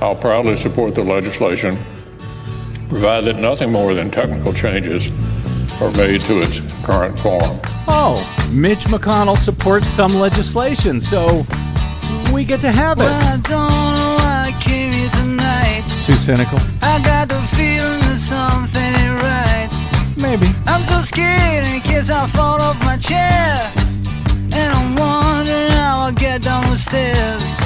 I'll proudly support the legislation, provided that nothing more than technical changes are made to its current form. Oh, Mitch McConnell supports some legislation, so we get to have Well, it. I don't know why I came here tonight. Too cynical? I got the feeling that something ain't right. Maybe. I'm so scared in case I fall off my chair. And I'm wondering how I'll get down the stairs.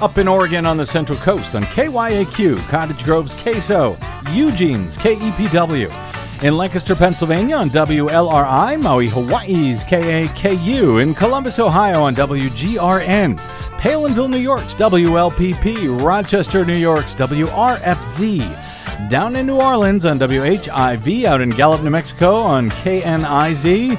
Up in Oregon on the Central Coast on KYAQ, Cottage Grove's KSO, Eugene's KEPW. In Lancaster, Pennsylvania on WLRI, Maui, Hawaii's KAKU. In Columbus, Ohio on WGRN. Palenville, New York's WLPP. Rochester, New York's WRFZ. Down in New Orleans on WHIV. Out in Gallup, New Mexico on KNIZ.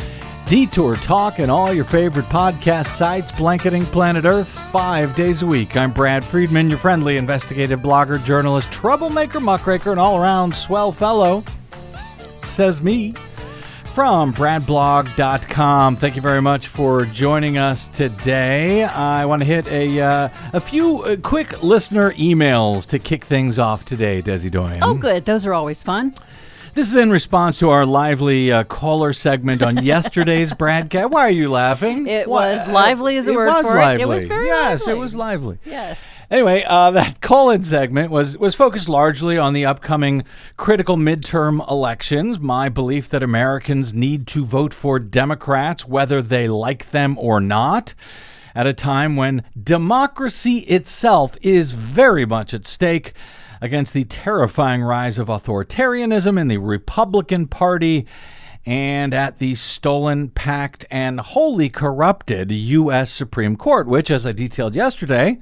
Detour Talk, and all your favorite podcast sites blanketing planet Earth five days a week. I'm Brad Friedman, your friendly investigative blogger, journalist, troublemaker, muckraker, and all around swell fellow. Says me from bradblog.com. Thank you very much for joining us today. I want to hit a uh, a few uh, quick listener emails to kick things off today, Desi Doyen. Oh, good. Those are always fun. This is in response to our lively uh, caller segment on yesterday's broadcast. Why are you laughing? It Why- was lively is a it word was for it. It was very yes, lively. it was lively. Yes. Anyway, uh, that call-in segment was was focused largely on the upcoming critical midterm elections. My belief that Americans need to vote for Democrats, whether they like them or not, at a time when democracy itself is very much at stake against the terrifying rise of authoritarianism in the Republican Party and at the stolen, packed, and wholly corrupted U.S. Supreme Court, which, as I detailed yesterday,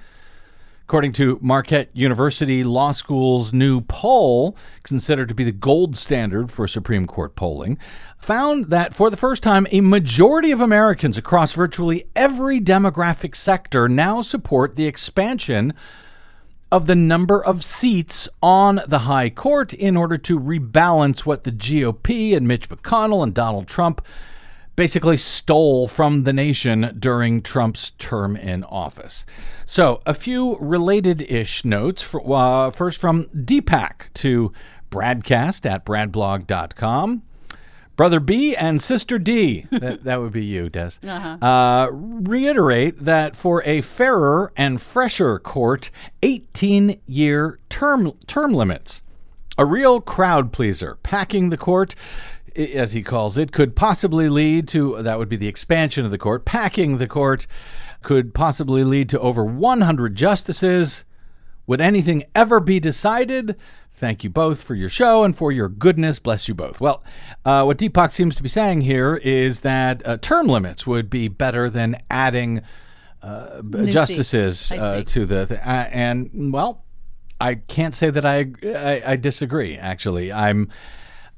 according to Marquette University Law School's new poll, considered to be the gold standard for Supreme Court polling, found that for the first time, a majority of Americans across virtually every demographic sector now support the expansion of the number of seats on the High Court in order to rebalance what the GOP and Mitch McConnell and Donald Trump basically stole from the nation during Trump's term in office. So, a few related ish notes. For, uh, first from Deepak to Bradcast at bradblog.com. Brother B and Sister D, that, that would be you, Des, uh reiterate that for a fairer and fresher court, 18 year term, term limits. A real crowd pleaser, packing the court, as he calls it, could possibly lead to that would be the expansion of the court. Packing the court could possibly lead to over 100 justices. Would anything ever be decided? Thank you both for your show and for your goodness. Bless you both. Well, uh, what Deepak seems to be saying here is that uh, term limits would be better than adding uh, justices uh, to the. the uh, and, well, I can't say that I, I, I disagree, actually. I'm.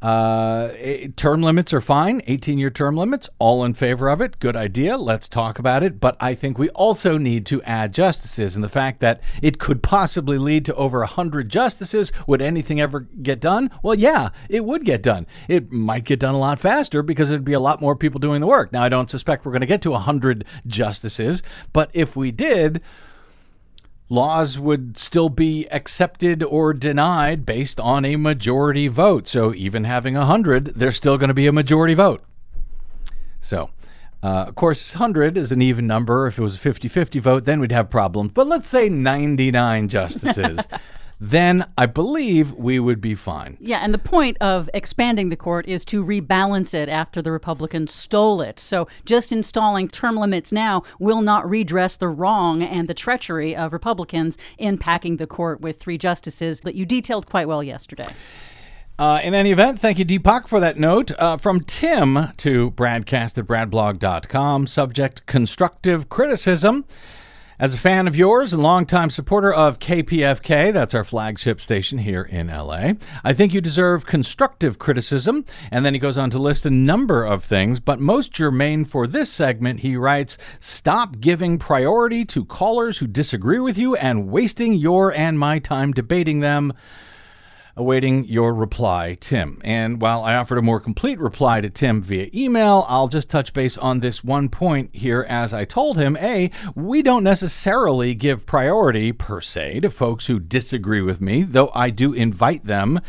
Uh, eh, term limits are fine. 18 year term limits, all in favor of it. Good idea. Let's talk about it. But I think we also need to add justices. And the fact that it could possibly lead to over 100 justices, would anything ever get done? Well, yeah, it would get done. It might get done a lot faster because there'd be a lot more people doing the work. Now, I don't suspect we're going to get to 100 justices, but if we did, laws would still be accepted or denied based on a majority vote. So even having 100, there's still going to be a majority vote. So, uh, of course, 100 is an even number. If it was a 50 50 vote, then we'd have problems. But let's say 99 justices. then I believe we would be fine. Yeah, and the point of expanding the court is to rebalance it after the Republicans stole it. So just installing term limits now will not redress the wrong and the treachery of Republicans in packing the court with three justices that you detailed quite well yesterday. Uh, in any event, thank you, Deepak, for that note. Uh, from Tim to bradcast at bradblog.com. Subject constructive criticism. As a fan of yours and longtime supporter of KPFK, that's our flagship station here in LA, I think you deserve constructive criticism. And then he goes on to list a number of things, but most germane for this segment, he writes Stop giving priority to callers who disagree with you and wasting your and my time debating them awaiting your reply, Tim. And while I offered a more complete reply to Tim via email, I'll just touch base on this one point here as I told him A, we don't necessarily give priority per se to folks who disagree with me, though I do invite them.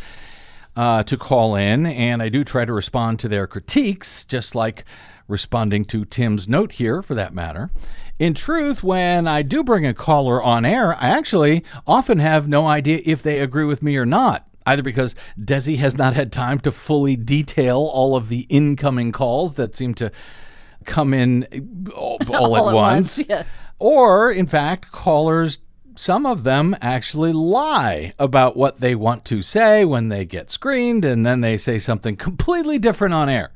Uh, to call in, and I do try to respond to their critiques, just like responding to Tim's note here for that matter. In truth, when I do bring a caller on air, I actually often have no idea if they agree with me or not either because Desi has not had time to fully detail all of the incoming calls that seem to come in all, all, All at at once, once, yes. or in fact, callers. Some of them actually lie about what they want to say when they get screened, and then they say something completely different on air.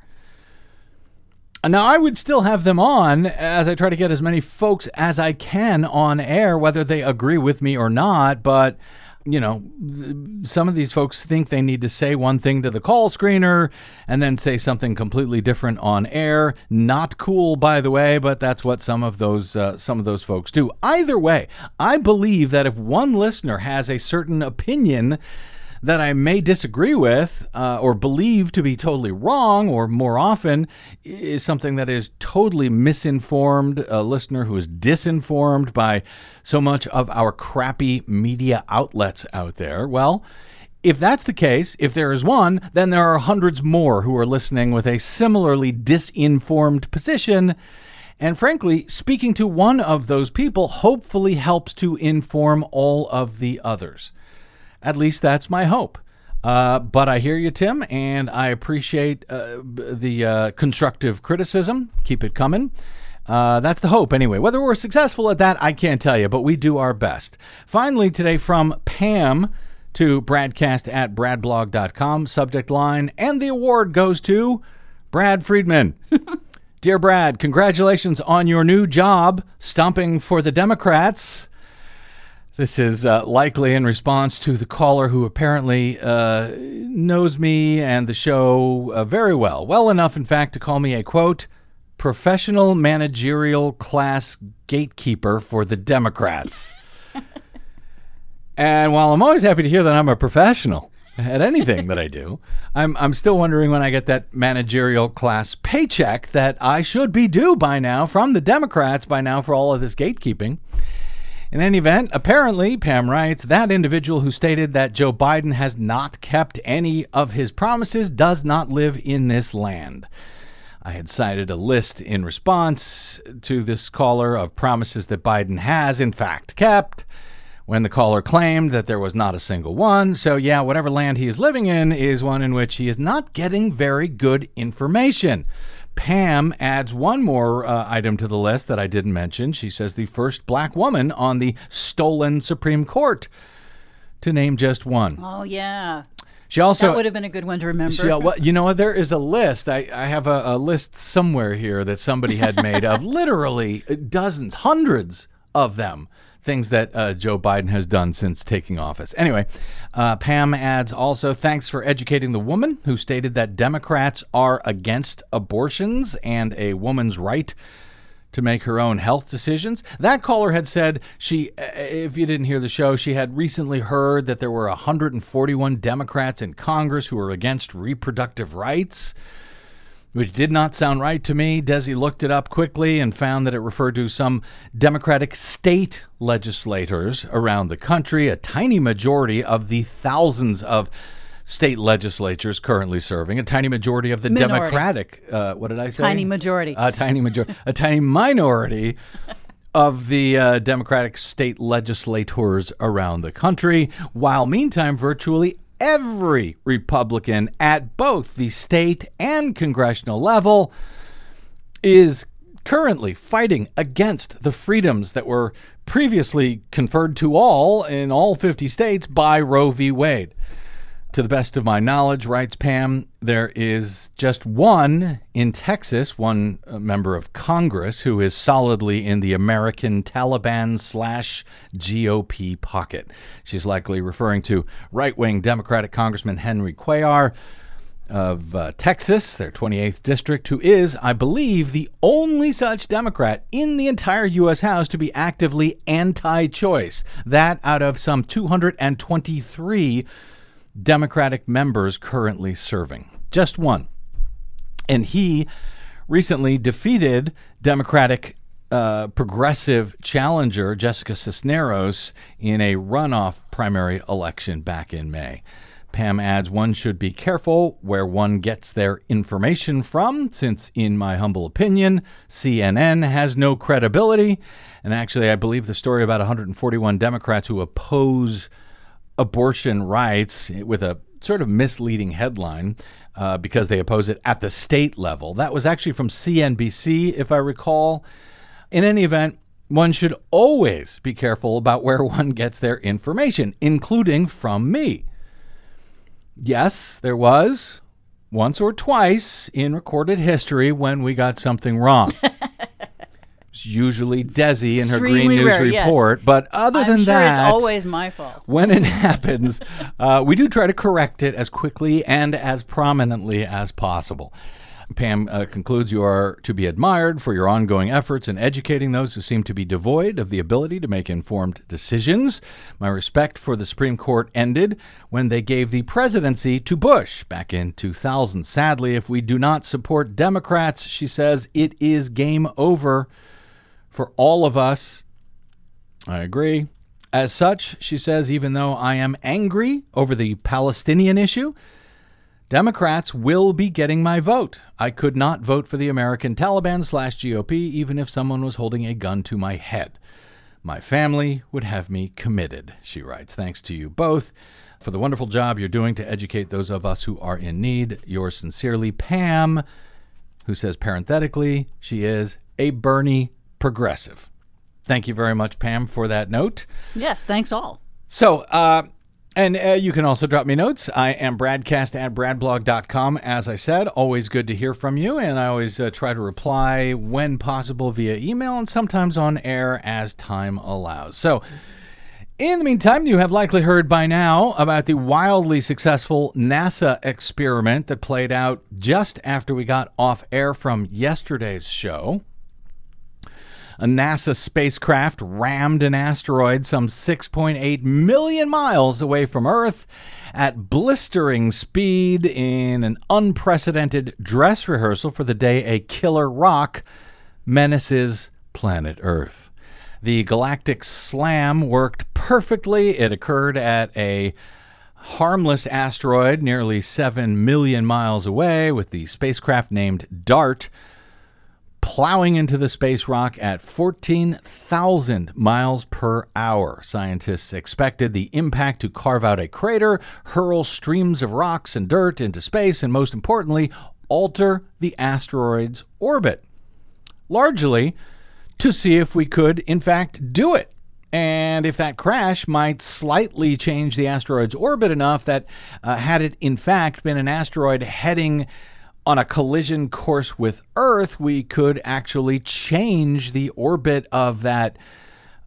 Now, I would still have them on as I try to get as many folks as I can on air, whether they agree with me or not. But, you know, some of these folks think they need to say one thing to the call screener and then say something completely different on air. Not cool, by the way, but that's what some of those uh, some of those folks do. Either way, I believe that if one listener has a certain opinion that I may disagree with uh, or believe to be totally wrong, or more often is something that is totally misinformed, a listener who is disinformed by so much of our crappy media outlets out there. Well, if that's the case, if there is one, then there are hundreds more who are listening with a similarly disinformed position. And frankly, speaking to one of those people hopefully helps to inform all of the others. At least that's my hope. Uh, but I hear you, Tim, and I appreciate uh, the uh, constructive criticism. Keep it coming. Uh, that's the hope, anyway. Whether we're successful at that, I can't tell you, but we do our best. Finally, today from Pam to bradcast at bradblog.com, subject line, and the award goes to Brad Friedman. Dear Brad, congratulations on your new job, stomping for the Democrats. This is uh, likely in response to the caller who apparently uh, knows me and the show uh, very well. Well enough, in fact, to call me a quote, professional managerial class gatekeeper for the Democrats. and while I'm always happy to hear that I'm a professional at anything that I do, I'm, I'm still wondering when I get that managerial class paycheck that I should be due by now from the Democrats by now for all of this gatekeeping. In any event, apparently, Pam writes, that individual who stated that Joe Biden has not kept any of his promises does not live in this land. I had cited a list in response to this caller of promises that Biden has, in fact, kept. When the caller claimed that there was not a single one. So, yeah, whatever land he is living in is one in which he is not getting very good information. Pam adds one more uh, item to the list that I didn't mention. She says the first black woman on the stolen Supreme Court, to name just one. Oh, yeah. She also that would have been a good one to remember. she, uh, well, you know? There is a list. I, I have a, a list somewhere here that somebody had made of literally dozens, hundreds of them. Things that uh, Joe Biden has done since taking office. Anyway, uh, Pam adds also thanks for educating the woman who stated that Democrats are against abortions and a woman's right to make her own health decisions. That caller had said she, uh, if you didn't hear the show, she had recently heard that there were 141 Democrats in Congress who were against reproductive rights, which did not sound right to me. Desi looked it up quickly and found that it referred to some Democratic state legislators around the country, a tiny majority of the thousands of state legislatures currently serving, a tiny majority of the Minority. Democratic, uh, what did I say? Tiny majority. a tiny majority, a tiny minority of the uh, Democratic state legislators around the country, while meantime, virtually every Republican at both the state and congressional level is currently fighting against the freedoms that were previously conferred to all in all 50 states by Roe v. Wade. To the best of my knowledge, writes Pam, there is just one in Texas, one uh, member of Congress, who is solidly in the American Taliban slash GOP pocket. She's likely referring to right wing Democratic Congressman Henry Cuellar of uh, Texas, their 28th district, who is, I believe, the only such Democrat in the entire U.S. House to be actively anti choice. That out of some 223 Democratic members currently serving. Just one. And he recently defeated Democratic uh, progressive challenger Jessica Cisneros in a runoff primary election back in May. Pam adds one should be careful where one gets their information from, since, in my humble opinion, CNN has no credibility. And actually, I believe the story about 141 Democrats who oppose abortion rights with a sort of misleading headline uh, because they oppose it at the state level. That was actually from CNBC, if I recall. In any event, one should always be careful about where one gets their information, including from me. Yes, there was once or twice in recorded history when we got something wrong. it's usually Desi in her Green News rare, yes. report, but other I'm than sure that, it's always my fault. when it happens, uh, we do try to correct it as quickly and as prominently as possible. Pam uh, concludes you are to be admired for your ongoing efforts in educating those who seem to be devoid of the ability to make informed decisions. My respect for the Supreme Court ended when they gave the presidency to Bush back in 2000. Sadly, if we do not support Democrats, she says, it is game over for all of us. I agree. As such, she says, even though I am angry over the Palestinian issue, Democrats will be getting my vote. I could not vote for the American Taliban slash GOP even if someone was holding a gun to my head. My family would have me committed, she writes. Thanks to you both for the wonderful job you're doing to educate those of us who are in need. Yours sincerely, Pam, who says parenthetically she is a Bernie progressive. Thank you very much, Pam, for that note. Yes, thanks all. So, uh, and uh, you can also drop me notes. I am bradcast at bradblog.com. As I said, always good to hear from you. And I always uh, try to reply when possible via email and sometimes on air as time allows. So, in the meantime, you have likely heard by now about the wildly successful NASA experiment that played out just after we got off air from yesterday's show. A NASA spacecraft rammed an asteroid some 6.8 million miles away from Earth at blistering speed in an unprecedented dress rehearsal for the day a killer rock menaces planet Earth. The galactic slam worked perfectly. It occurred at a harmless asteroid nearly 7 million miles away, with the spacecraft named DART plowing into the space rock at 14,000 miles per hour. Scientists expected the impact to carve out a crater, hurl streams of rocks and dirt into space, and most importantly, alter the asteroid's orbit. Largely to see if we could, in fact, do it. And if that crash might slightly change the asteroid's orbit enough that, uh, had it in fact been an asteroid heading on a collision course with Earth, we could actually change the orbit of that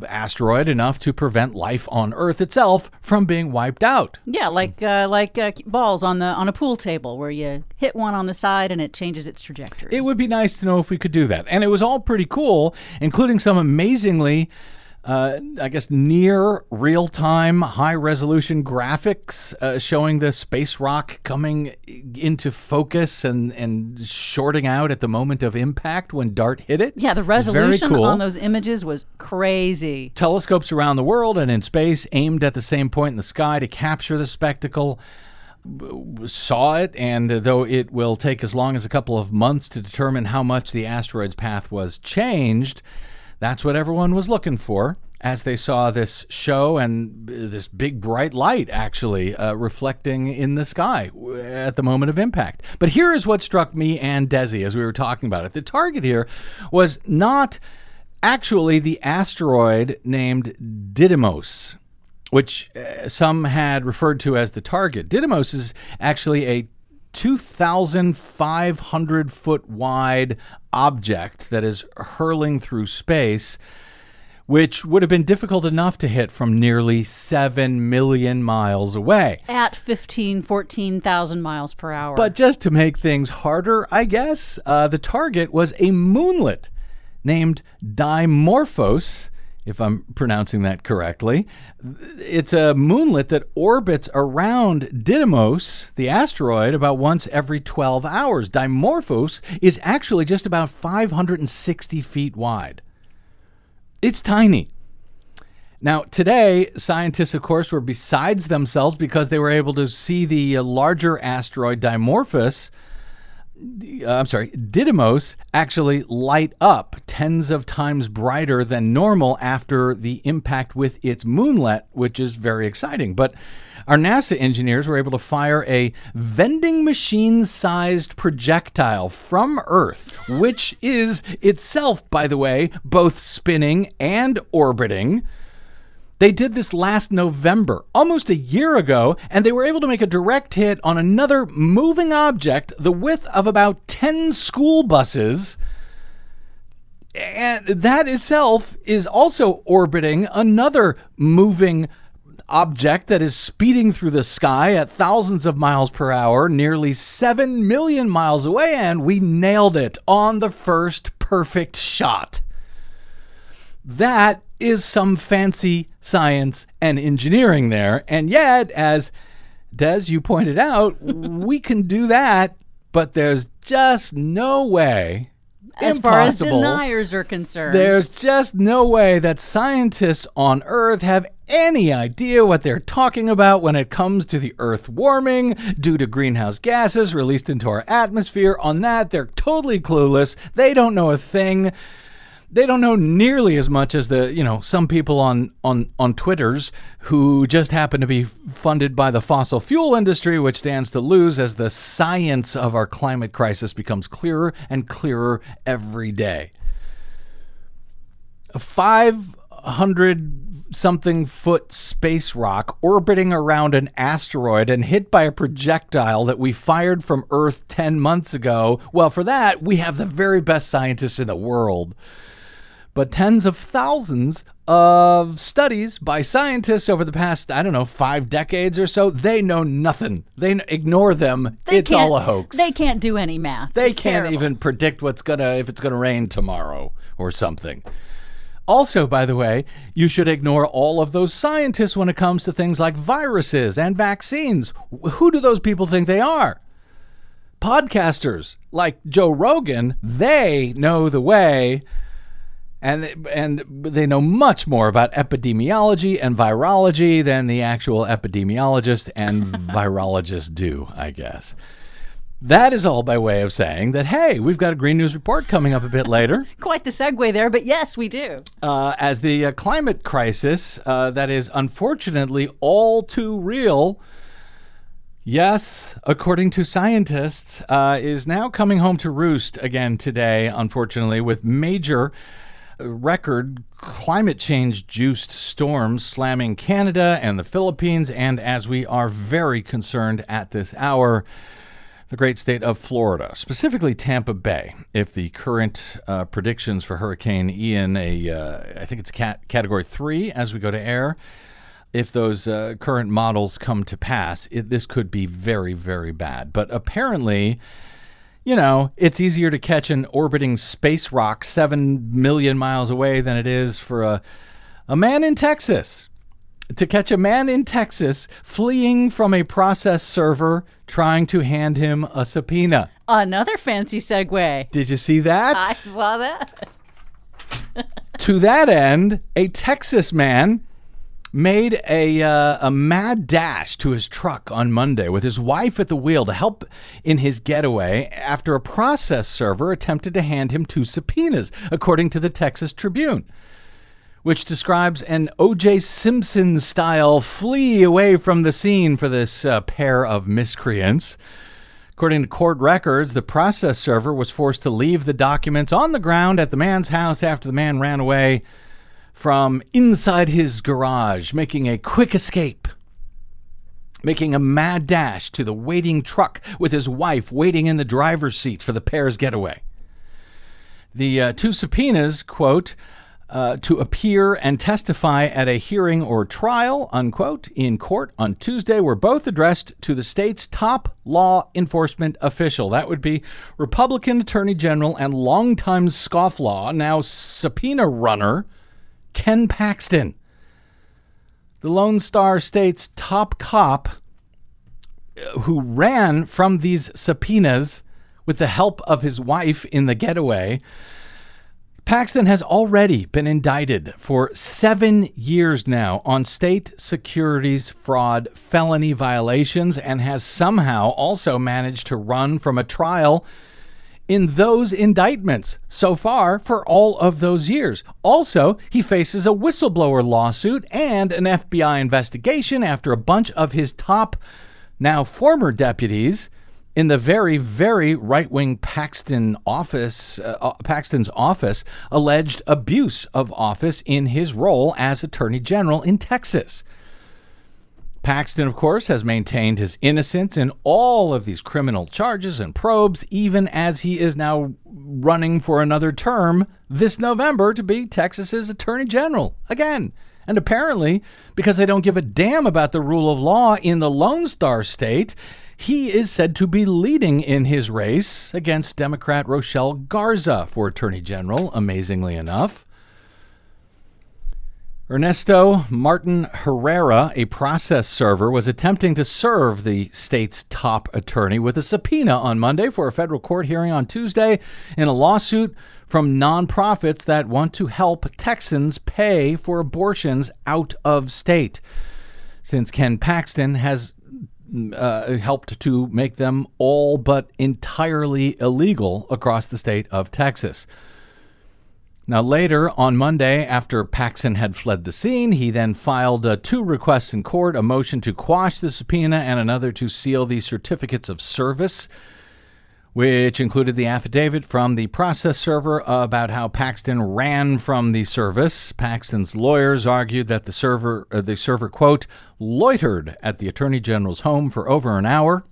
asteroid enough to prevent life on Earth itself from being wiped out. Yeah, like uh, like uh, balls on the on a pool table where you hit one on the side and it changes its trajectory. It would be nice to know if we could do that. And it was all pretty cool, including some amazingly uh, I guess near real time, high resolution graphics uh, showing the space rock coming into focus and, and shorting out at the moment of impact when DART hit it. yeah, the It was very resolution cool. on those images was crazy. Telescopes around the world and in space aimed at the same point in the sky to capture the spectacle. Saw it, and though it will take as long as a couple of months to determine how much the asteroid's path was changed, That's what everyone was looking for as they saw this show and this big bright light actually uh, reflecting in the sky at the moment of impact. But here is what struck me and Desi as we were talking about it. The target here was not actually the asteroid named Didymos, which uh, some had referred to as the target. Didymos is actually a 2,500 foot wide object that is hurling through space, which would have been difficult enough to hit from nearly 7 million miles away. At 15, 14,000 miles per hour. But just to make things harder, I guess, uh, the target was a moonlet named Dimorphos, if I'm pronouncing that correctly. It's a moonlet that orbits around Didymos, the asteroid, about once every 12 hours. Dimorphos is actually just about 560 feet wide. It's tiny. Now, today, scientists, of course, were besides themselves because they were able to see the larger asteroid Dimorphos uh, I'm sorry, Didymos actually light up tens of times brighter than normal after the impact with its moonlet, which is very exciting. But our NASA engineers were able to fire a vending machine sized projectile from Earth, which is itself, by the way, both spinning and orbiting. They did this last November, almost a year ago, and they were able to make a direct hit on another moving object the width of about 10 school buses. And that itself is also orbiting another moving object that is speeding through the sky at thousands of miles per hour, nearly 7 million miles away, and we nailed it on the first perfect shot. That is some fancy science and engineering there. And yet, as Des, you pointed out, we can do that, but there's just no way. as far as impossible, deniers are concerned. There's just no way that scientists on Earth have any idea what they're talking about when it comes to the Earth warming due to greenhouse gases released into our atmosphere. On that, they're totally clueless. They don't know a thing they don't know nearly as much as the you know some people on on on twitters who just happen to be funded by the fossil fuel industry which stands to lose as the science of our climate crisis becomes clearer and clearer every day. A 500 something foot space rock orbiting around an asteroid and hit by a projectile that we fired from earth 10 months ago well for that we have the very best scientists in the world but tens of thousands of studies by scientists over the past, I don't know, five decades or so, they know nothing. They n- ignore them. They it's all a hoax. They can't do any math. They It's can't terrible. even predict what's gonna if it's gonna rain tomorrow or something. Also, by the way, you should ignore all of those scientists when it comes to things like viruses and vaccines. Who do those people think they are? Podcasters like Joe Rogan, they know the way and and they know much more about epidemiology and virology than the actual epidemiologist and virologist do, I guess. That is all by way of saying that hey, we've got a Green News report coming up a bit later. Quite the segue there, but yes, we do. Uh, as the uh, climate crisis uh, that is unfortunately all too real, yes, according to scientists, uh, is now coming home to roost again today, unfortunately, with major record climate change juiced storms slamming Canada and the Philippines, and as we are very concerned at this hour, the great state of Florida, specifically Tampa Bay. If the current uh, predictions for Hurricane Ian, a uh, I think it's cat category three as we go to air, if those uh, current models come to pass, it, this could be very very bad. But apparently. You know, it's easier to catch an orbiting space rock seven million miles away than it is for a, a man in Texas to catch a man in Texas fleeing from a process server trying to hand him a subpoena. Another fancy segue. Did you see that? I saw that. to that end, a Texas man made a, uh, a mad dash to his truck on Monday with his wife at the wheel to help in his getaway after a process server attempted to hand him two subpoenas, according to the Texas Tribune, which describes an O.J. Simpson style flee away from the scene for this uh, pair of miscreants. According to court records, the process server was forced to leave the documents on the ground at the man's house after the man ran away from inside his garage, making a quick escape, making a mad dash to the waiting truck with his wife waiting in the driver's seat for the pair's getaway. The uh, two subpoenas, quote, uh, to appear and testify at a hearing or trial, unquote, in court on Tuesday were both addressed to the state's top law enforcement official. That would be Republican Attorney General and longtime scofflaw, now subpoena runner, Ken Paxton. The Lone Star State's top cop uh, who ran from these subpoenas with the help of his wife in the getaway Paxton has already been indicted for seven years now on state securities fraud felony violations and has somehow also managed to run from a trial in those indictments so far for all of those years. Also, he faces a whistleblower lawsuit and an FBI investigation after a bunch of his top, now former deputies in the very, very right wing Paxton office, uh, uh, Paxton's office alleged abuse of office in his role as Attorney General in Texas. Paxton, of course, has maintained his innocence in all of these criminal charges and probes, even as he is now running for another term this November to be Texas's Attorney General again. And apparently, because they don't give a damn about the rule of law in the Lone Star State, he is said to be leading in his race against Democrat Rochelle Garza for Attorney General, amazingly enough. Ernesto Martin Herrera, a process server, was attempting to serve the state's top attorney with a subpoena on Monday for a federal court hearing on Tuesday in a lawsuit from nonprofits that want to help Texans pay for abortions out of state. Since Ken Paxton has uh, helped to make them all but entirely illegal across the state of Texas. Now, later on Monday, after Paxton had fled the scene, he then filed uh, two requests in court a motion to quash the subpoena and another to seal the certificates of service which included the affidavit from the process server about how Paxton ran from the service. Paxton's lawyers argued that the server, uh, the server, quote, loitered at the attorney general's home for over an hour,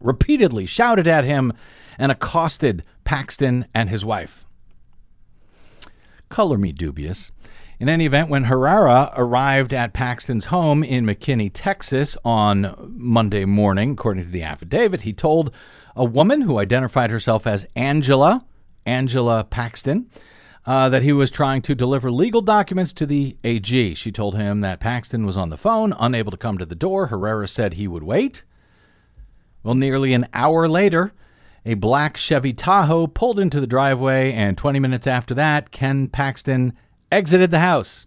repeatedly shouted at him, and accosted Paxton and his wife. Color me dubious. In any event, when Herrera arrived at Paxton's home in McKinney, Texas on Monday morning, according to the affidavit, he told a woman who identified herself as Angela, Angela Paxton, uh, that he was trying to deliver legal documents to the AG. She told him that Paxton was on the phone, unable to come to the door. Herrera said he would wait. Well, nearly an hour later, a black Chevy Tahoe pulled into the driveway, and 20 minutes after that, Ken Paxton exited the house.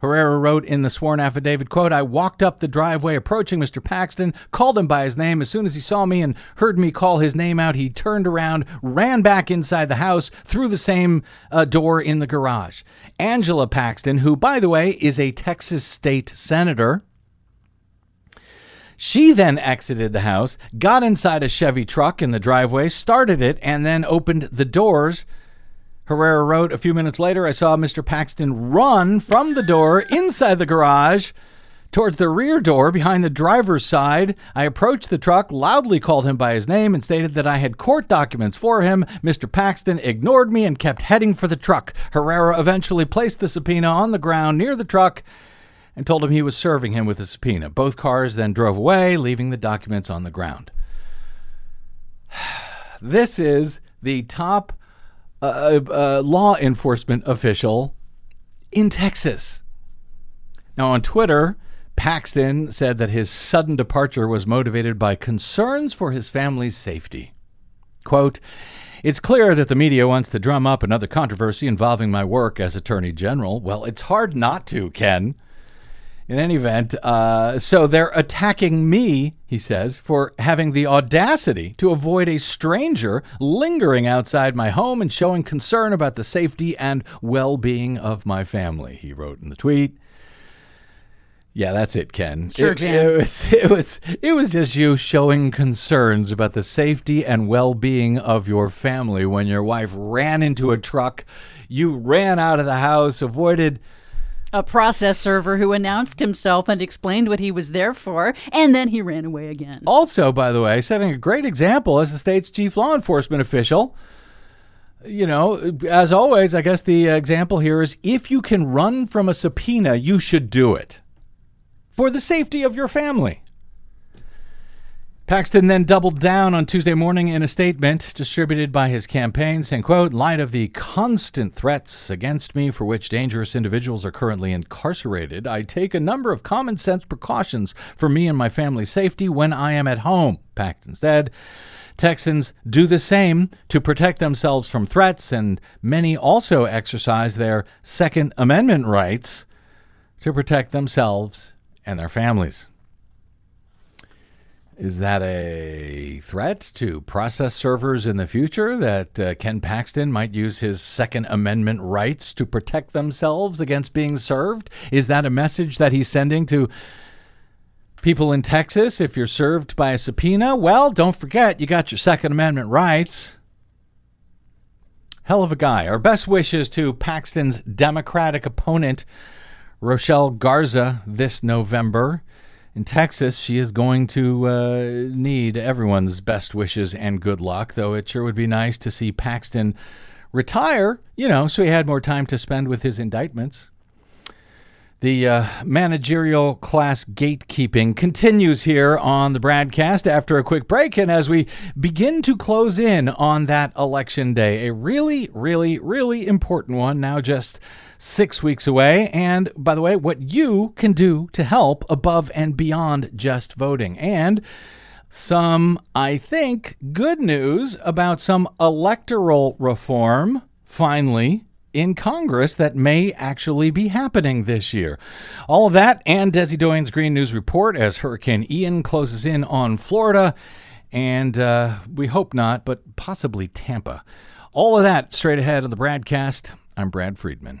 Herrera wrote in the sworn affidavit, quote, I walked up the driveway approaching Mr. Paxton, called him by his name. As soon as he saw me and heard me call his name out, he turned around, ran back inside the house through the same uh, door in the garage. Angela Paxton, who, by the way, is a Texas state senator, she then exited the house, got inside a Chevy truck in the driveway, started it, and then opened the doors Herrera wrote, A few minutes later, I saw Mr. Paxton run from the door inside the garage towards the rear door behind the driver's side. I approached the truck, loudly called him by his name, and stated that I had court documents for him. Mr. Paxton ignored me and kept heading for the truck. Herrera eventually placed the subpoena on the ground near the truck and told him he was serving him with a subpoena. Both cars then drove away, leaving the documents on the ground. This is the top a, a law enforcement official in Texas. Now, on Twitter, Paxton said that his sudden departure was motivated by concerns for his family's safety. Quote, it's clear that the media wants to drum up another controversy involving my work as Attorney General. Well, it's hard not to, Ken. In any event, uh, so they're attacking me, he says, for having the audacity to avoid a stranger lingering outside my home and showing concern about the safety and well being of my family, he wrote in the tweet. Yeah, that's it, Ken. Sure, it, It was, it was it was just you showing concerns about the safety and well-being of your family when your wife ran into a truck. You ran out of the house, avoided A process server who announced himself and explained what he was there for, and then he ran away again. also, by the way, setting a great example as the state's chief law enforcement official. You know, as always, I guess the example here is if you can run from a subpoena, you should do it for the safety of your family. Paxton then doubled down on Tuesday morning in a statement distributed by his campaign, saying, quote, light of the constant threats against me for which dangerous individuals are currently incarcerated, I take a number of common sense precautions for me and my family's safety when I am at home, Paxton said. Texans do the same to protect themselves from threats, and many also exercise their Second Amendment rights to protect themselves and their families. Is that a threat to process servers in the future that uh, Ken Paxton might use his Second Amendment rights to protect themselves against being served? Is that a message that he's sending to people in Texas? If you're served by a subpoena, well, don't forget you got your Second Amendment rights. Hell of a guy. Our best wishes to Paxton's Democratic opponent, Rochelle Garza, this November. In Texas, she is going to uh, need everyone's best wishes and good luck, though it sure would be nice to see Paxton retire, you know, so he had more time to spend with his indictments. The uh, managerial class gatekeeping continues here on the Bradcast after a quick break. And as we begin to close in on that election day, a really, really, really important one, now just six weeks away. And by the way, what you can do to help above and beyond just voting. And some, I think, good news about some electoral reform finally in Congress that may actually be happening this year. All of that and Desi Doyen's Green News Report as Hurricane Ian closes in on Florida, and uh, we hope not, but possibly Tampa. All of that straight ahead of the Bradcast. I'm Brad Friedman.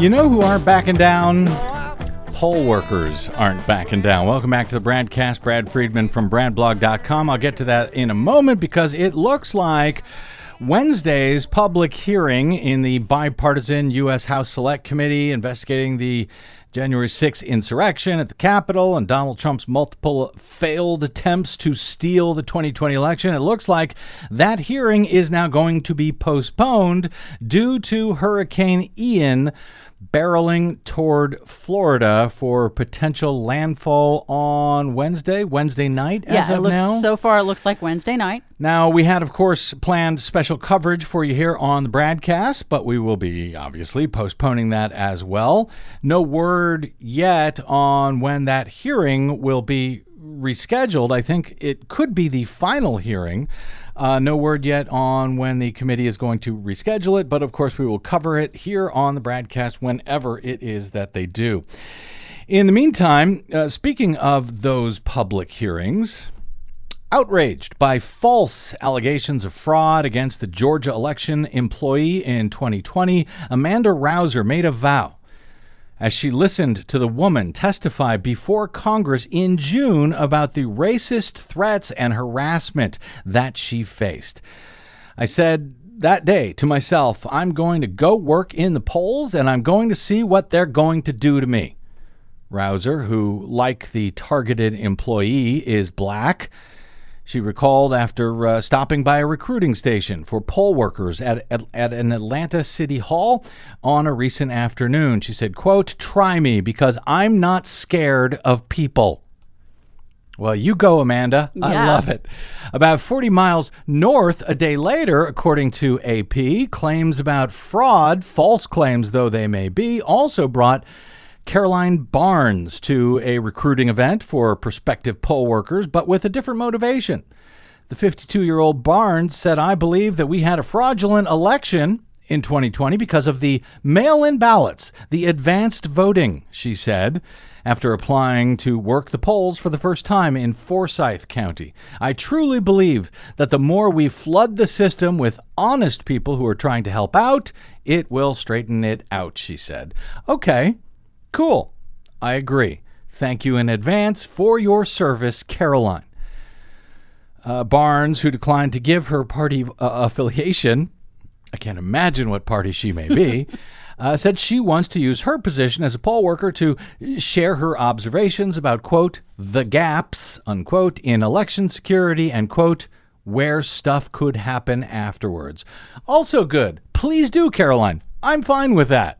You know who aren't backing down? Poll workers aren't backing down. Welcome back to the Bradcast. Brad Friedman from BradBlog.com. I'll get to that in a moment because it looks like Wednesday's public hearing in the bipartisan U.S. House Select Committee investigating the January 6th insurrection at the Capitol and Donald Trump's multiple failed attempts to steal the 2020 election. It looks like that hearing is now going to be postponed due to Hurricane Ian barreling toward Florida for potential landfall on Wednesday, Wednesday night as yeah, it looks now. so far it looks like Wednesday night. Now, we had, of course, planned special coverage for you here on the Bradcast, but we will be obviously postponing that as well. No word yet on when that hearing will be rescheduled. I think it could be the final hearing. Uh, no word yet on when the committee is going to reschedule it, but of course, we will cover it here on the Bradcast whenever it is that they do. In the meantime, uh, speaking of those public hearings, Outraged by false allegations of fraud against the Georgia election employee in 2020, Amanda Rouser made a vow as she listened to the woman testify before Congress in June about the racist threats and harassment that she faced. I said that day to myself, I'm going to go work in the polls and I'm going to see what they're going to do to me. Rouser, who, like the targeted employee, is black, she recalled after uh, stopping by a recruiting station for poll workers at, at, at an Atlanta City Hall on a recent afternoon. She said, quote, try me because I'm not scared of people. Well, you go, Amanda. I love it. About 40 miles north, a day later, according to AP, claims about fraud, false claims though they may be, also brought Caroline Barnes to a recruiting event for prospective poll workers, but with a different motivation. The 52 year old Barnes said, I believe that we had a fraudulent election in 2020 because of the mail in ballots, the advanced voting, she said, after applying to work the polls for the first time in Forsyth County. I truly believe that the more we flood the system with honest people who are trying to help out, it will straighten it out, she said. Okay, cool. I agree. Thank you in advance for your service, Caroline. Uh, Barnes, who declined to give her party uh, affiliation, I can't imagine what party she may be, uh, said she wants to use her position as a poll worker to share her observations about, quote, the gaps, unquote, in election security and, quote, where stuff could happen afterwards. Also good. Please do, Caroline. I'm fine with that.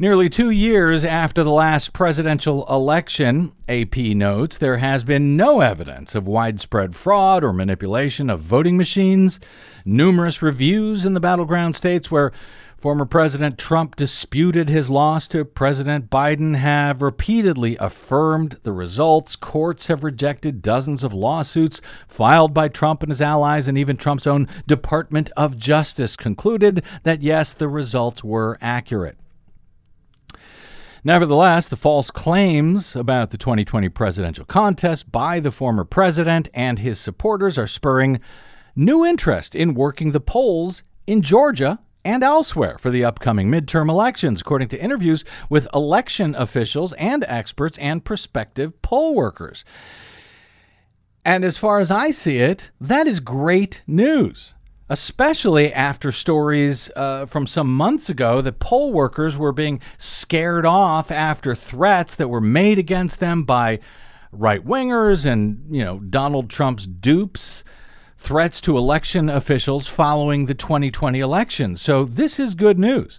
Nearly two years after the last presidential election, AP notes there has been no evidence of widespread fraud or manipulation of voting machines. Numerous reviews in the battleground states where former President Trump disputed his loss to President Biden have repeatedly affirmed the results. Courts have rejected dozens of lawsuits filed by Trump and his allies, and even Trump's own Department of Justice concluded that yes, the results were accurate. Nevertheless, the false claims about the 2020 presidential contest by the former president and his supporters are spurring new interest in working the polls in Georgia and elsewhere for the upcoming midterm elections, according to interviews with election officials and experts and prospective poll workers. And as far as I see it, that is great news, especially after stories uh, from some months ago that poll workers were being scared off after threats that were made against them by right wingers and, you know, Donald Trump's dupes. Threats to election officials following the 2020 election. So, this is good news.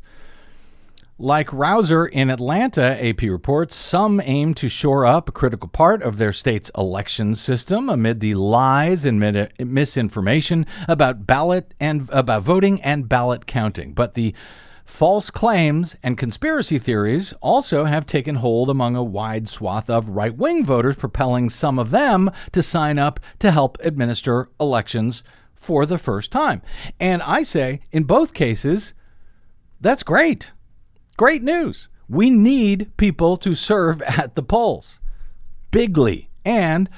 Like Rouser in Atlanta, AP reports, some aim to shore up a critical part of their state's election system amid the lies and misinformation about ballot and about voting and ballot counting. But the false claims and conspiracy theories also have taken hold among a wide swath of right-wing voters, propelling some of them to sign up to help administer elections for the first time. And I say, in both cases, that's great. Great news. We need people to serve at the polls bigly. And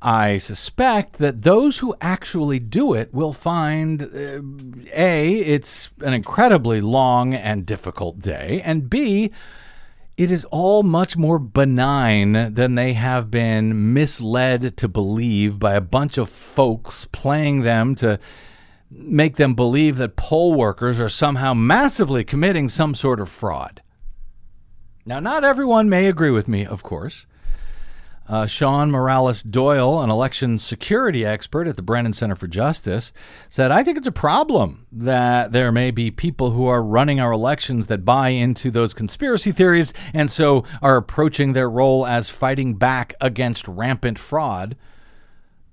I suspect that those who actually do it will find uh, A, it's an incredibly long and difficult day, and B, it is all much more benign than they have been misled to believe by a bunch of folks playing them to make them believe that poll workers are somehow massively committing some sort of fraud. Now, not everyone may agree with me, of course. Uh, Sean Morales Doyle, an election security expert at the Brennan Center for Justice, said, I think it's a problem that there may be people who are running our elections that buy into those conspiracy theories and so are approaching their role as fighting back against rampant fraud.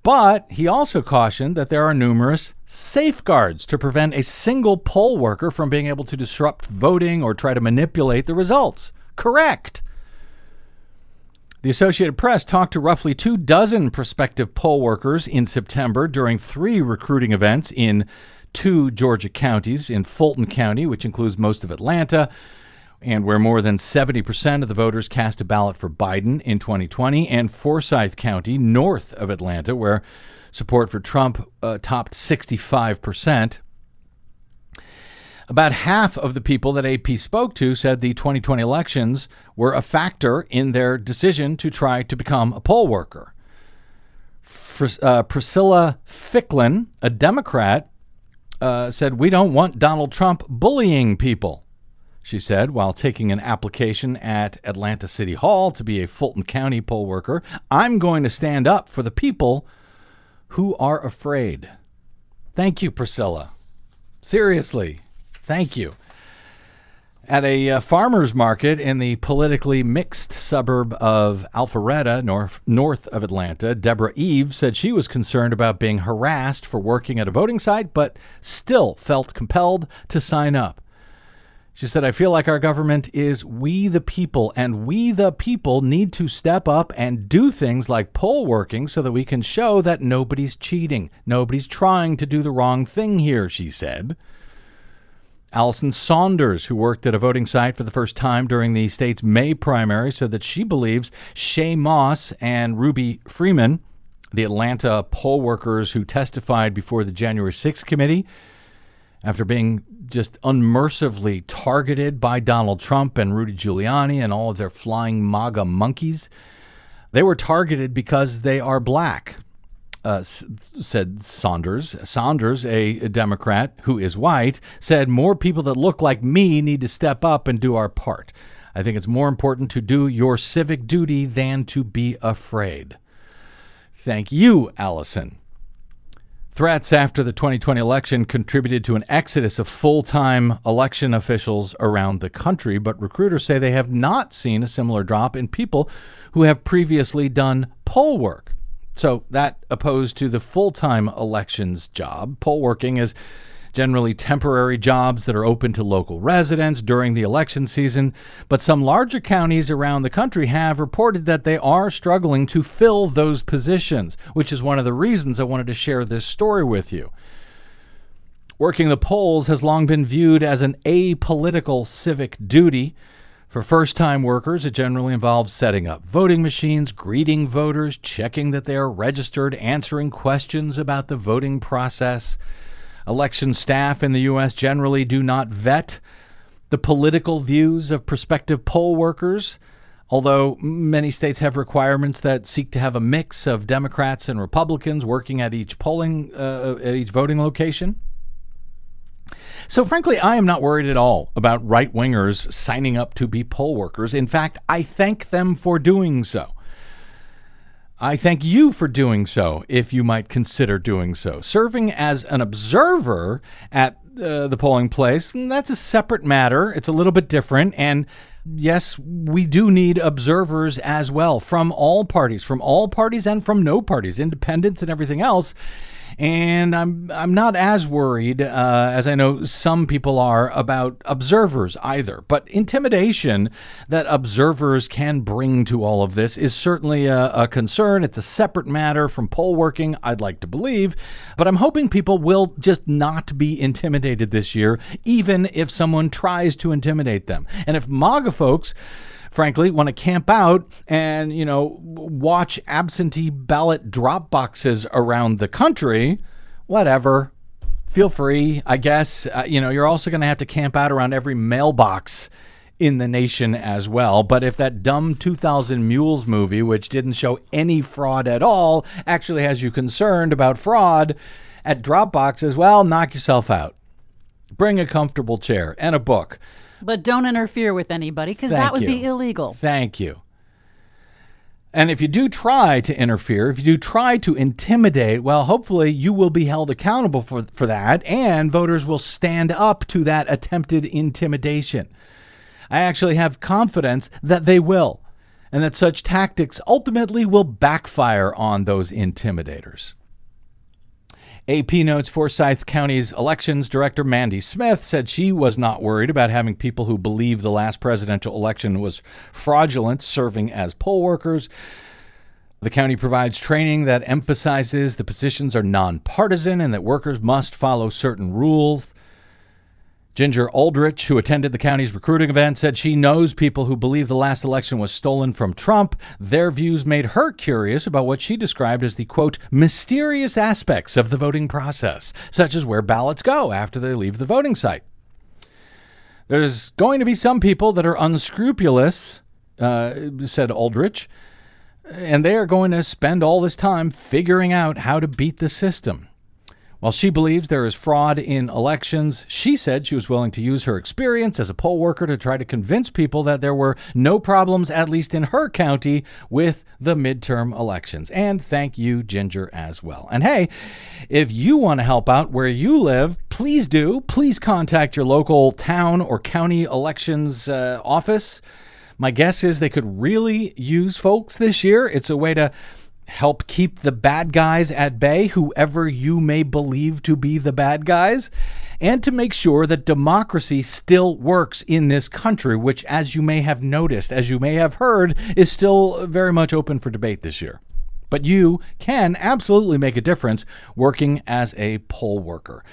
But he also cautioned that there are numerous safeguards to prevent a single poll worker from being able to disrupt voting or try to manipulate the results. Correct. The Associated Press talked to roughly two dozen prospective poll workers in September during three recruiting events in two Georgia counties in Fulton County, which includes most of Atlanta, and where more than 70% of the voters cast a ballot for Biden in 2020, and Forsyth County, north of Atlanta, where support for Trump uh, topped 65%. About half of the people that AP spoke to said the 2020 elections were a factor in their decision to try to become a poll worker. Uh, Priscilla Ficklin, a Democrat uh, said, We don't want Donald Trump bullying people. She said while taking an application at Atlanta City Hall to be a Fulton County poll worker, I'm going to stand up for the people who are afraid. Thank you, Priscilla. Seriously, thank you. At a uh, farmer's market in the politically mixed suburb of Alpharetta, north, north of Atlanta, Deborah Eve said she was concerned about being harassed for working at a voting site, but still felt compelled to sign up. She said, I feel like our government is we the people, and we the people need to step up and do things like poll working so that we can show that nobody's cheating. Nobody's trying to do the wrong thing here, she said. Allison Saunders, who worked at a voting site for the first time during the state's May primary, said that she believes Shaye Moss and Ruby Freeman, the Atlanta poll workers who testified before the January 6th committee, after being just unmercifully targeted by Donald Trump and Rudy Giuliani and all of their flying MAGA monkeys. They were targeted because they are black, uh, said Saunders. Saunders, a, a Democrat who is white, said more people that look like me need to step up and do our part. I think it's more important to do your civic duty than to be afraid. Thank you, Allison. Threats after the 2020 election contributed to an exodus of full time election officials around the country, but recruiters say they have not seen a similar drop in people who have previously done poll work. So, that opposed to the full time elections job, poll working is generally temporary jobs that are open to local residents during the election season. But some larger counties around the country have reported that they are struggling to fill those positions, which is one of the reasons I wanted to share this story with you. Working the polls has long been viewed as an apolitical civic duty. For first time workers, it generally involves setting up voting machines, greeting voters, checking that they are registered, answering questions about the voting process. Election staff in the U.S. generally do not vet the political views of prospective poll workers, although many states have requirements that seek to have a mix of Democrats and Republicans working at each polling uh, at each voting location. So, frankly, I am not worried at all about right wingers signing up to be poll workers. In fact, I thank them for doing so. I thank you for doing so, if you might consider doing so. Serving as an observer at uh, the polling place, mm, that's a separate matter. It's a little bit different. And yes, we do need observers as well from all parties, from all parties and from no parties, independents and everything else. And I'm I'm not as worried uh, as I know some people are about observers either. But intimidation that observers can bring to all of this is certainly a, a concern. It's a separate matter from poll working. I'd like to believe, but I'm hoping people will just not be intimidated this year, even if someone tries to intimidate them. And if MAGA folks frankly, want to camp out and, you know, watch absentee ballot drop boxes around the country, whatever. Feel free, I guess. Uh, you know, you're also going to have to camp out around every mailbox in the nation as well. But if that dumb 2000 Mules movie, which didn't show any fraud at all, actually has you concerned about fraud at drop boxes, well, knock yourself out. Bring a comfortable chair and a book. But don't interfere with anybody because that would you. be illegal. Thank you. And if you do try to interfere, if you do try to intimidate, well, hopefully you will be held accountable for, for that, and voters will stand up to that attempted intimidation. I actually have confidence that they will, and that such tactics ultimately will backfire on those intimidators. AP notes Forsyth County's elections director Mandy Smith said she was not worried about having people who believe the last presidential election was fraudulent serving as poll workers. The county provides training that emphasizes the positions are nonpartisan and that workers must follow certain rules. Ginger Aldrich, who attended the county's recruiting event, said she knows people who believe the last election was stolen from Trump. Their views made her curious about what she described as the quote, mysterious aspects of the voting process, such as where ballots go after they leave the voting site. There's going to be some people that are unscrupulous, uh, said Aldrich, and they are going to spend all this time figuring out how to beat the system. While she believes there is fraud in elections, she said she was willing to use her experience as a poll worker to try to convince people that there were no problems, at least in her county, with the midterm elections. And thank you, Ginger, as well. And hey, if you want to help out where you live, please do. Please contact your local town or county elections uh, office. My guess is they could really use folks this year. It's a way to help keep the bad guys at bay, whoever you may believe to be the bad guys, and to make sure that democracy still works in this country, which, as you may have noticed, as you may have heard, is still very much open for debate this year. But you can absolutely make a difference working as a poll worker.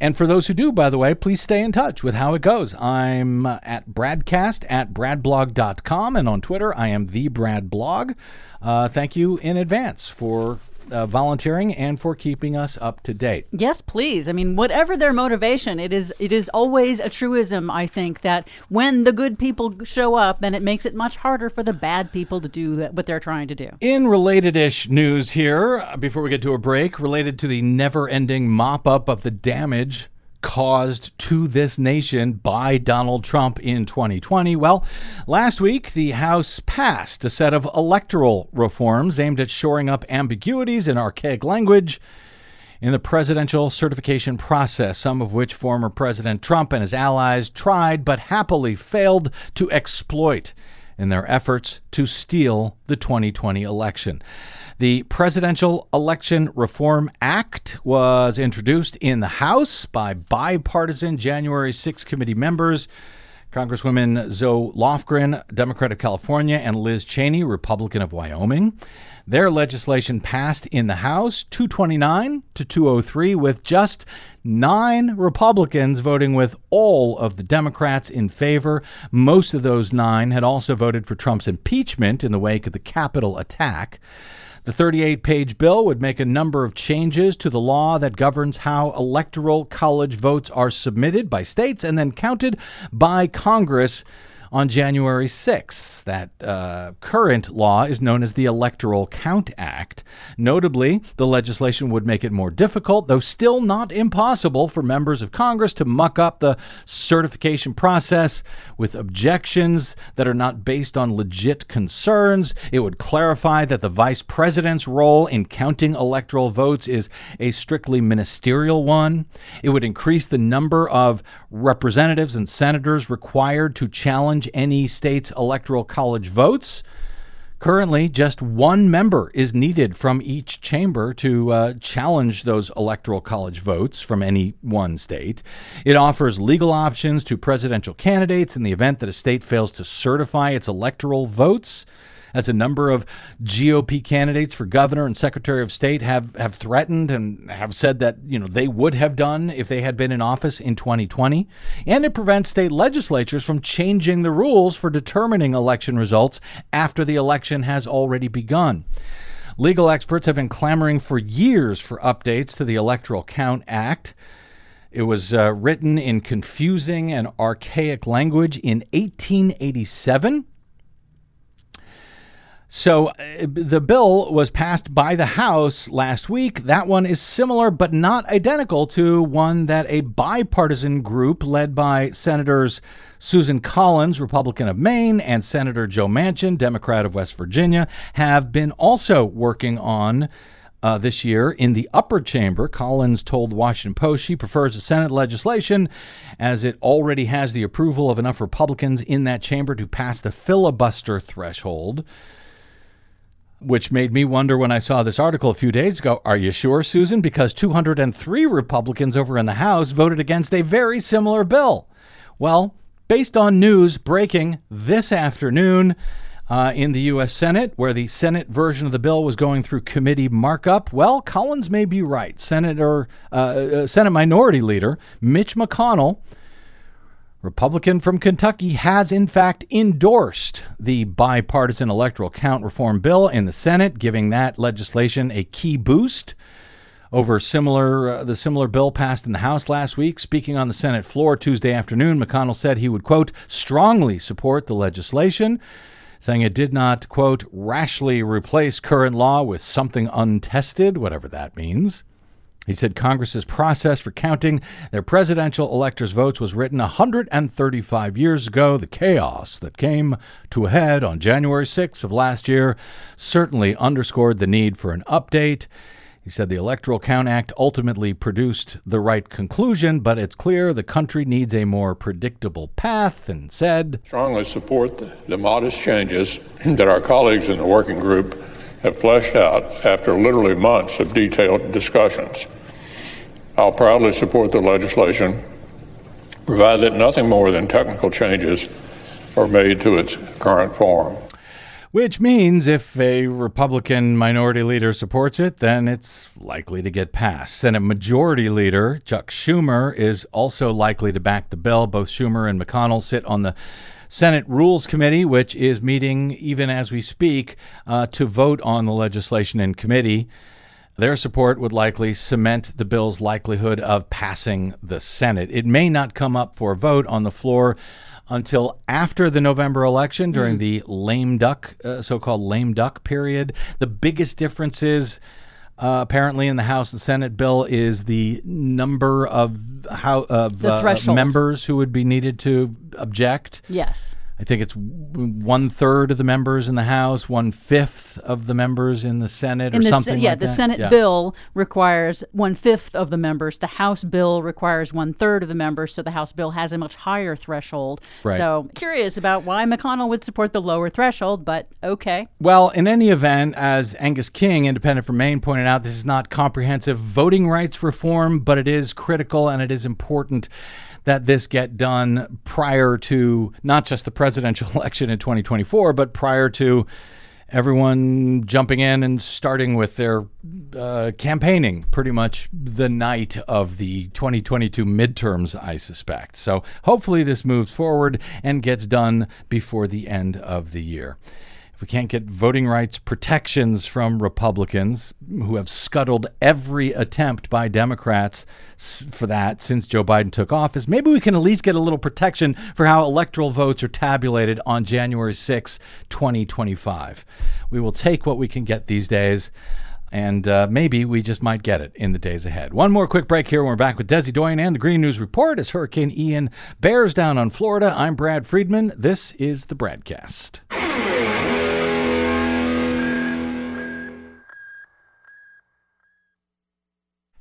And for those who do, by the way, please stay in touch with how it goes. I'm uh, at Bradcast at bradblog.com, and on Twitter, I am the Brad Blog. Uh, thank you in advance for uh, volunteering and for keeping us up to date. Yes, please. I mean, whatever their motivation, it is it is always a truism. I think that when the good people show up, then it makes it much harder for the bad people to do that, what they're trying to do. In related ish news here, uh, before we get to a break, related to the never ending mop up of the damage caused to this nation by Donald Trump in 2020? Well, last week the House passed a set of electoral reforms aimed at shoring up ambiguities in archaic language in the presidential certification process, some of which former President Trump and his allies tried but happily failed to exploit in their efforts to steal the 2020 election. The Presidential Election Reform Act was introduced in the House by bipartisan January 6 committee members. Congresswomen Zoe Lofgren, Democrat of California, and Liz Cheney, Republican of Wyoming. Their legislation passed in the House 229 to 203, with just nine Republicans voting with all of the Democrats in favor. Most of those nine had also voted for Trump's impeachment in the wake of the Capitol attack. The 38 page bill would make a number of changes to the law that governs how electoral college votes are submitted by states and then counted by Congress on January 6th. That uh, current law is known as the Electoral Count Act. Notably, the legislation would make it more difficult, though still not impossible, for members of Congress to muck up the certification process with objections that are not based on legit concerns. It would clarify that the vice president's role in counting electoral votes is a strictly ministerial one. It would increase the number of representatives and senators required to challenge any state's electoral college votes. Currently, just one member is needed from each chamber to uh, challenge those electoral college votes from any one state. It offers legal options to presidential candidates in the event that a state fails to certify its electoral votes as a number of GOP candidates for governor and secretary of state have, have threatened and have said that you know they would have done if they had been in office in 2020. And it prevents state legislatures from changing the rules for determining election results after the election has already begun. Legal experts have been clamoring for years for updates to the Electoral Count Act. It was uh, written in confusing and archaic language in 1887. So uh, the bill was passed by the House last week. That one is similar but not identical to one that a bipartisan group led by Senators Susan Collins, Republican of Maine, and Senator Joe Manchin, Democrat of West Virginia, have been also working on. Uh, this year in the upper chamber. Collins told the Washington Post she prefers the Senate legislation as it already has the approval of enough Republicans in that chamber to pass the filibuster threshold which made me wonder when I saw this article a few days ago. Are you sure, Susan? Because 203 Republicans over in the House voted against a very similar bill. Well, based on news breaking this afternoon uh, in the U.S. Senate, where the Senate version of the bill was going through committee markup, well, Collins may be right. Senator, uh, uh, Senate Minority Leader Mitch McConnell Republican from Kentucky has, in fact, endorsed the bipartisan electoral count reform bill in the Senate, giving that legislation a key boost over similar uh, the similar bill passed in the House last week. Speaking on the Senate floor Tuesday afternoon, McConnell said he would quote strongly support the legislation, saying it did not quote rashly replace current law with something untested, whatever that means. He said Congress's process for counting their presidential electors' votes was written 135 years ago. The chaos that came to a head on January 6th of last year certainly underscored the need for an update. He said the Electoral Count Act ultimately produced the right conclusion, but it's clear the country needs a more predictable path, and said, Strongly support the, the modest changes that our colleagues in the working group have fleshed out after literally months of detailed discussions. I'll proudly support the legislation, provided that nothing more than technical changes are made to its current form. Which means if a Republican minority leader supports it, then it's likely to get passed. Senate Majority Leader Chuck Schumer is also likely to back the bill. Both Schumer and McConnell sit on the Senate Rules Committee, which is meeting even as we speak uh, to vote on the legislation in committee. Their support would likely cement the bill's likelihood of passing the Senate. It may not come up for a vote on the floor until after the November election during the lame duck, uh, so called lame duck period. The biggest difference is. Uh, apparently, in the House and Senate bill is the number of how of uh, members who would be needed to object. Yes. I think it's one third of the members in the House, one fifth of the members in the Senate, or In the, something. Se- yeah, like the that. Senate Yeah. bill requires one fifth of the members. The House bill requires one third of the members. So the House bill has a much higher threshold. Right. So curious about why McConnell would support the lower threshold, but okay. Well, in any event, as Angus King, independent from Maine, pointed out, this is not comprehensive voting rights reform, but it is critical and it is important that this get done prior to not just the presidential election in 2024, but prior to everyone jumping in and starting with their uh, campaigning pretty much the night of the 2022 midterms, I suspect. So hopefully this moves forward and gets done before the end of the year. If we can't get voting rights protections from Republicans who have scuttled every attempt by Democrats for that since Joe Biden took office, maybe we can at least get a little protection for how electoral votes are tabulated on January 6, 2025. We will take what we can get these days. And uh, maybe we just might get it in the days ahead. One more quick break here. and We're back with Desi Doyen and the Green News Report as Hurricane Ian bears down on Florida. I'm Brad Friedman. This is the Bradcast.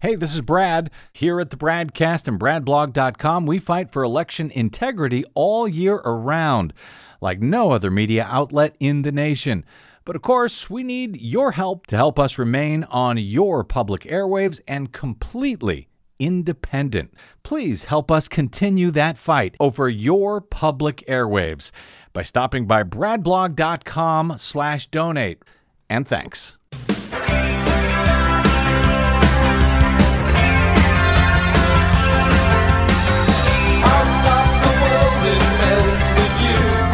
Hey, this is Brad. Here at the Bradcast and BradBlog.com, we fight for election integrity all year around, like no other media outlet in the nation. But of course, we need your help to help us remain on your public airwaves and completely independent. Please help us continue that fight over your public airwaves by stopping by bradblog.com slash donate. And thanks.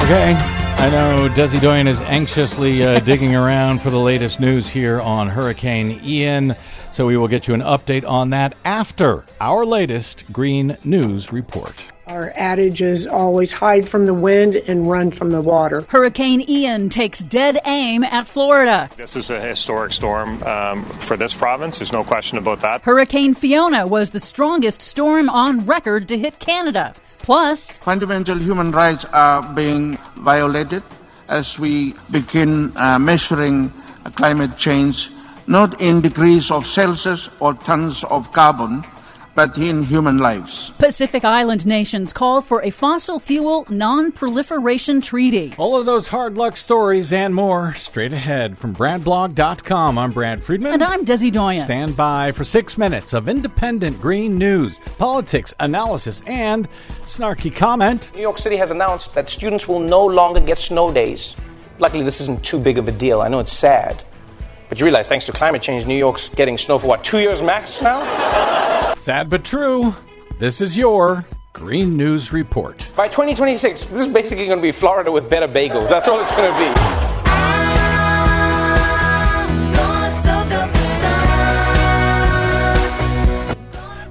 Okay. I know Desi Doyen is anxiously uh, digging around for the latest news here on Hurricane Ian, so we will get you an update on that after our latest Green News Report. Our adage is always hide from the wind and run from the water. Hurricane Ian takes dead aim at Florida. This is a historic storm um, for this province. There's no question about that. Hurricane Fiona was the strongest storm on record to hit Canada. Plus, fundamental human rights are being violated as we begin uh, measuring uh, climate change not in degrees of Celsius or tons of carbon, but in human lives. Pacific Island nations call for a fossil fuel non proliferation treaty. All of those hard luck stories and more straight ahead from BradBlog.com. I'm Brad Friedman. And I'm Desi Doyen. Stand by for six minutes of independent green news, politics, analysis, and snarky comment. New York City has announced that students will no longer get snow days. Luckily, this isn't too big of a deal. I know it's sad. But you realize, thanks to climate change, New York's getting snow for what, two years max now? Sad but true. This is your Green News Report. By 2026, this is basically going to be Florida with better bagels. That's all it's going to be.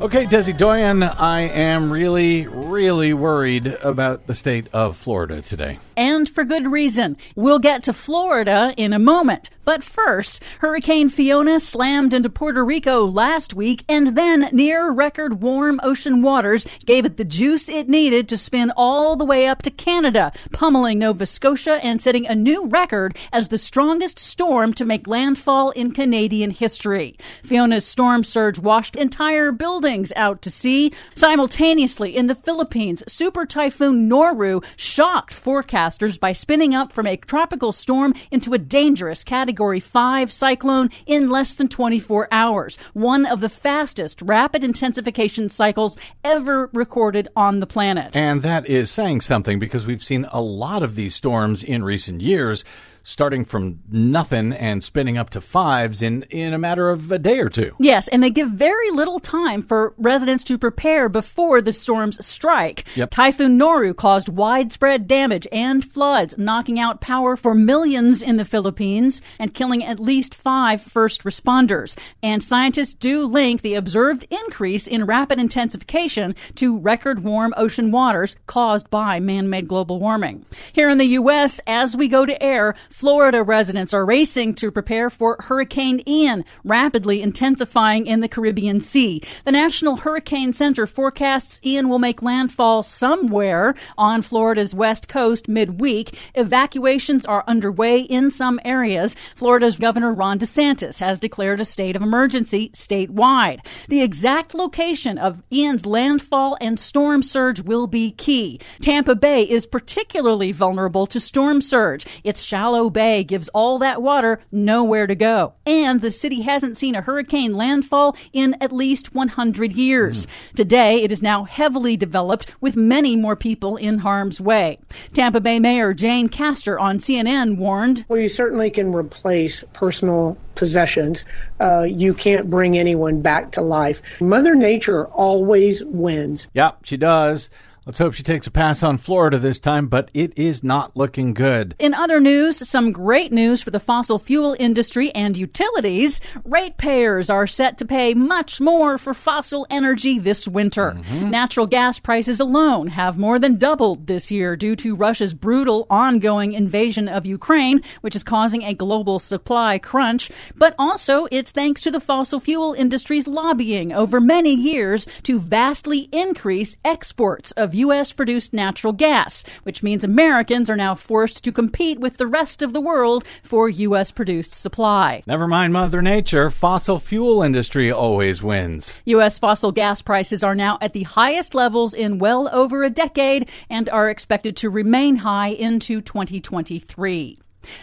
Okay, Desi Doyen, I am really, really worried about the state of Florida today. And for good reason. We'll get to Florida in a moment. But first, Hurricane Fiona slammed into Puerto Rico last week and then near record warm ocean waters gave it the juice it needed to spin all the way up to Canada, pummeling Nova Scotia and setting a new record as the strongest storm to make landfall in Canadian history. Fiona's storm surge washed entire buildings out to sea. Simultaneously, in the Philippines, Super Typhoon Noru shocked forecasters by spinning up from a tropical storm into a dangerous Category 5 cyclone in less than 24 hours, one of the fastest rapid intensification cycles ever recorded on the planet. And that is saying something because we've seen a lot of these storms in recent years starting from nothing and spinning up to fives in, in a matter of a day or two. Yes, and they give very little time for residents to prepare before the storms strike. Yep. Typhoon Noru caused widespread damage and floods, knocking out power for millions in the Philippines and killing at least five first responders. And scientists do link the observed increase in rapid intensification to record warm ocean waters caused by man made global warming. Here in the U.S., as we go to air, Florida residents are racing to prepare for Hurricane Ian, rapidly intensifying in the Caribbean Sea. The National Hurricane Center forecasts Ian will make landfall somewhere on Florida's west coast midweek. Evacuations are underway in some areas. Florida's Governor Ron DeSantis has declared a state of emergency statewide. The exact location of Ian's landfall and storm surge will be key. Tampa Bay is particularly vulnerable to storm surge. Its shallow bay gives all that water nowhere to go. And the city hasn't seen a hurricane landfall in at least 100 years. Today, it is now heavily developed with many more people in harm's way. Tampa Bay Mayor Jane Castor on CNN warned Well, you certainly can replace personal possessions. Uh, you can't bring anyone back to life. Mother Nature always wins. Yeah, she does. Let's hope she takes a pass on Florida this time, but it is not looking good. In other news, some great news for the fossil fuel industry and utilities. Ratepayers are set to pay much more for fossil energy this winter. Mm-hmm. Natural gas prices alone have more than doubled this year due to Russia's brutal ongoing invasion of Ukraine, which is causing a global supply crunch. But also, it's thanks to the fossil fuel industry's lobbying over many years to vastly increase exports of U.S. produced natural gas, which means Americans are now forced to compete with the rest of the world for U.S. produced supply. Never mind Mother Nature, fossil fuel industry always wins. U.S. fossil gas prices are now at the highest levels in well over a decade and are expected to remain high into 2023.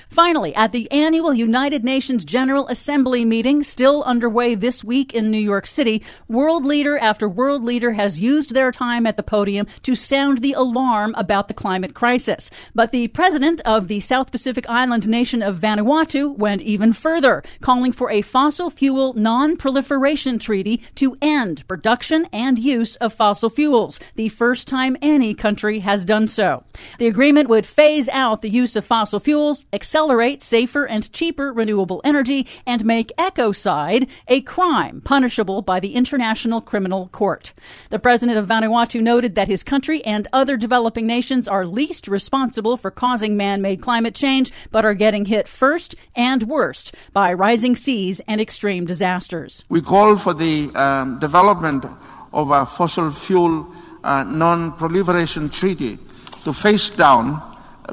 Finally, at the annual United Nations General Assembly meeting, still underway this week in New York City, world leader after world leader has used their time at the podium to sound the alarm about the climate crisis. But the president of the South Pacific island nation of Vanuatu went even further, calling for a fossil fuel non proliferation treaty to end production and use of fossil fuels, the first time any country has done so. The agreement would phase out the use of fossil fuels accelerate safer and cheaper renewable energy, and make ecocide a crime punishable by the International Criminal Court. The president of Vanuatu noted that his country and other developing nations are least responsible for causing man made climate change, but are getting hit first and worst by rising seas and extreme disasters. We call for the um, development of a fossil fuel uh, non proliferation treaty to face down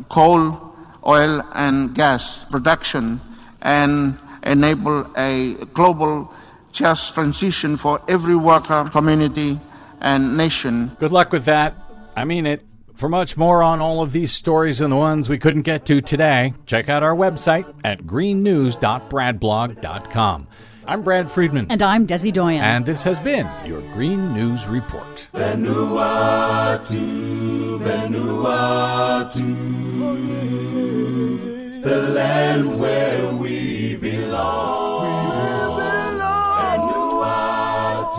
coal, oil, and gas production and enable a global just transition for every worker, community, and nation. Good luck with that. I mean it. For much more on all of these stories and the ones we couldn't get to today, check out our website at greennews.bradblog.com. I'm Brad Friedman. And I'm Desi Doyen. And this has been your Green News Report. Vanuatu, Vanuatu, the land where we belong.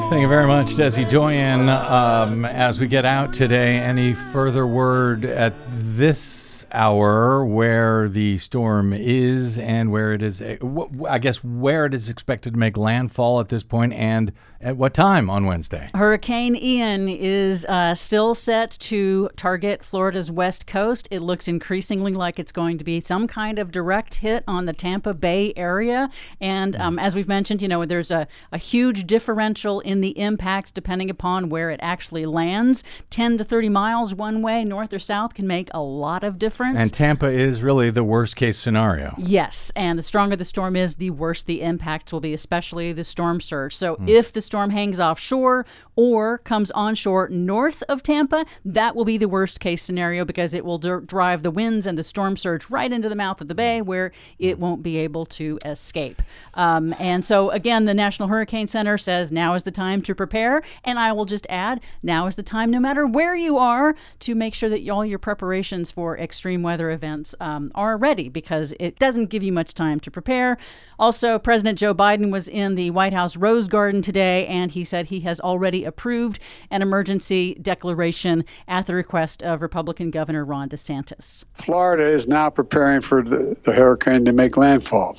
Thank you very much, Desi Doyen. Um, as we get out today, any further word at this hour where the storm is and where it is, I guess, where it is expected to make landfall at this point and at what time on Wednesday? Hurricane Ian is uh, still set to target Florida's west coast. It looks increasingly like it's going to be some kind of direct hit on the Tampa Bay area. And um, as we've mentioned, you know, there's a, a huge differential in the impacts depending upon where it actually lands. 10 to 30 miles one way, north or south, can make a lot of difference. And Tampa is really the worst case scenario. Yes, and the stronger the storm is, the worse the impacts will be, especially the storm surge. So if the storm hangs offshore or comes onshore north of Tampa, that will be the worst case scenario because it will dr- drive the winds and the storm surge right into the mouth of the bay where it won't be able to escape. Um, and so, again, the National Hurricane Center says now is the time to prepare. And I will just add, now is the time, no matter where you are, to make sure that all your preparations for extreme weather events um, are ready because it doesn't give you much time to prepare. Also, President Joe Biden was in the White House Rose Garden today, and he said he has already approved an emergency declaration at the request of Republican Governor Ron DeSantis. Florida is now preparing for the, the hurricane to make landfall.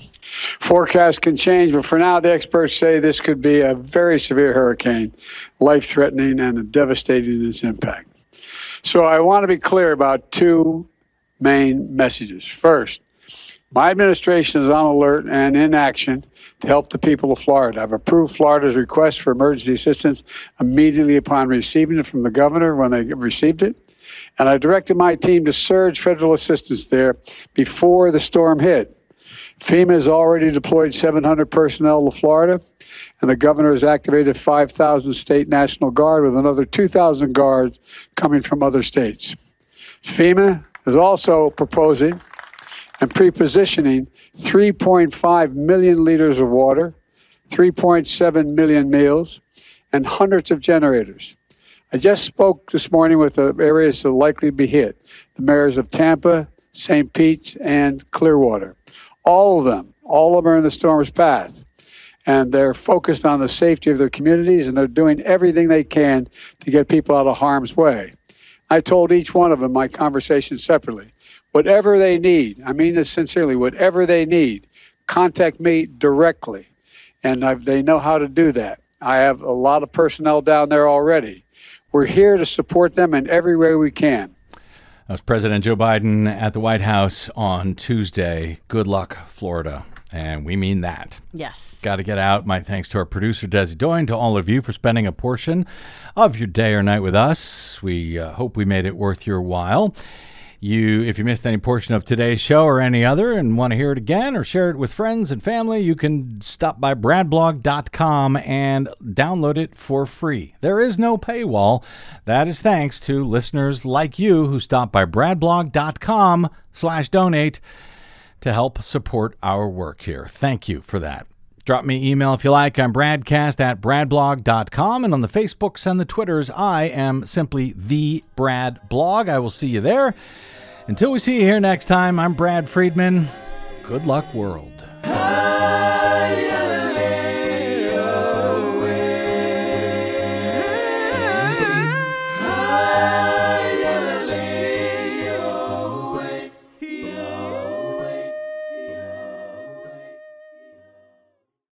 Forecasts can change, but for now, the experts say this could be a very severe hurricane, life threatening and devastating in its impact. So I want to be clear about two main messages. First, my administration is on alert and in action to help the people of Florida. I've approved Florida's request for emergency assistance immediately upon receiving it from the governor when they received it. And I directed my team to surge federal assistance there before the storm hit. FEMA has already deployed 700 personnel to Florida, and the governor has activated 5,000 state National Guard with another 2,000 guards coming from other states. FEMA is also proposing and pre-positioning 3.5 million liters of water, 3.7 million meals, and hundreds of generators. I just spoke this morning with the areas that likely to be hit, the mayors of Tampa, St. Pete's, and Clearwater. All of them, all of them are in the storm's path. And they're focused on the safety of their communities and they're doing everything they can to get people out of harm's way. I told each one of them my conversation separately. Whatever they need, I mean this sincerely, whatever they need, contact me directly. And I've, they know how to do that. I have a lot of personnel down there already. We're here to support them in every way we can. That was President Joe Biden at the White House on Tuesday. Good luck, Florida. And we mean that. Yes. Got to get out. My thanks to our producer, Desi Doyen, to all of you for spending a portion of your day or night with us. We uh, hope we made it worth your while. You, if you missed any portion of today's show or any other and want to hear it again or share it with friends and family, you can stop by bradblog.com and download it for free. There is no paywall. That is thanks to listeners like you who stop by bradblog.com slash donate to help support our work here. Thank you for that. Drop me email if you like. I'm bradcast at bradblog.com. And on the Facebooks and the Twitters, I am simply the Brad Blog. I will see you there. Until we see you here next time, I'm Brad Friedman. Good luck, world.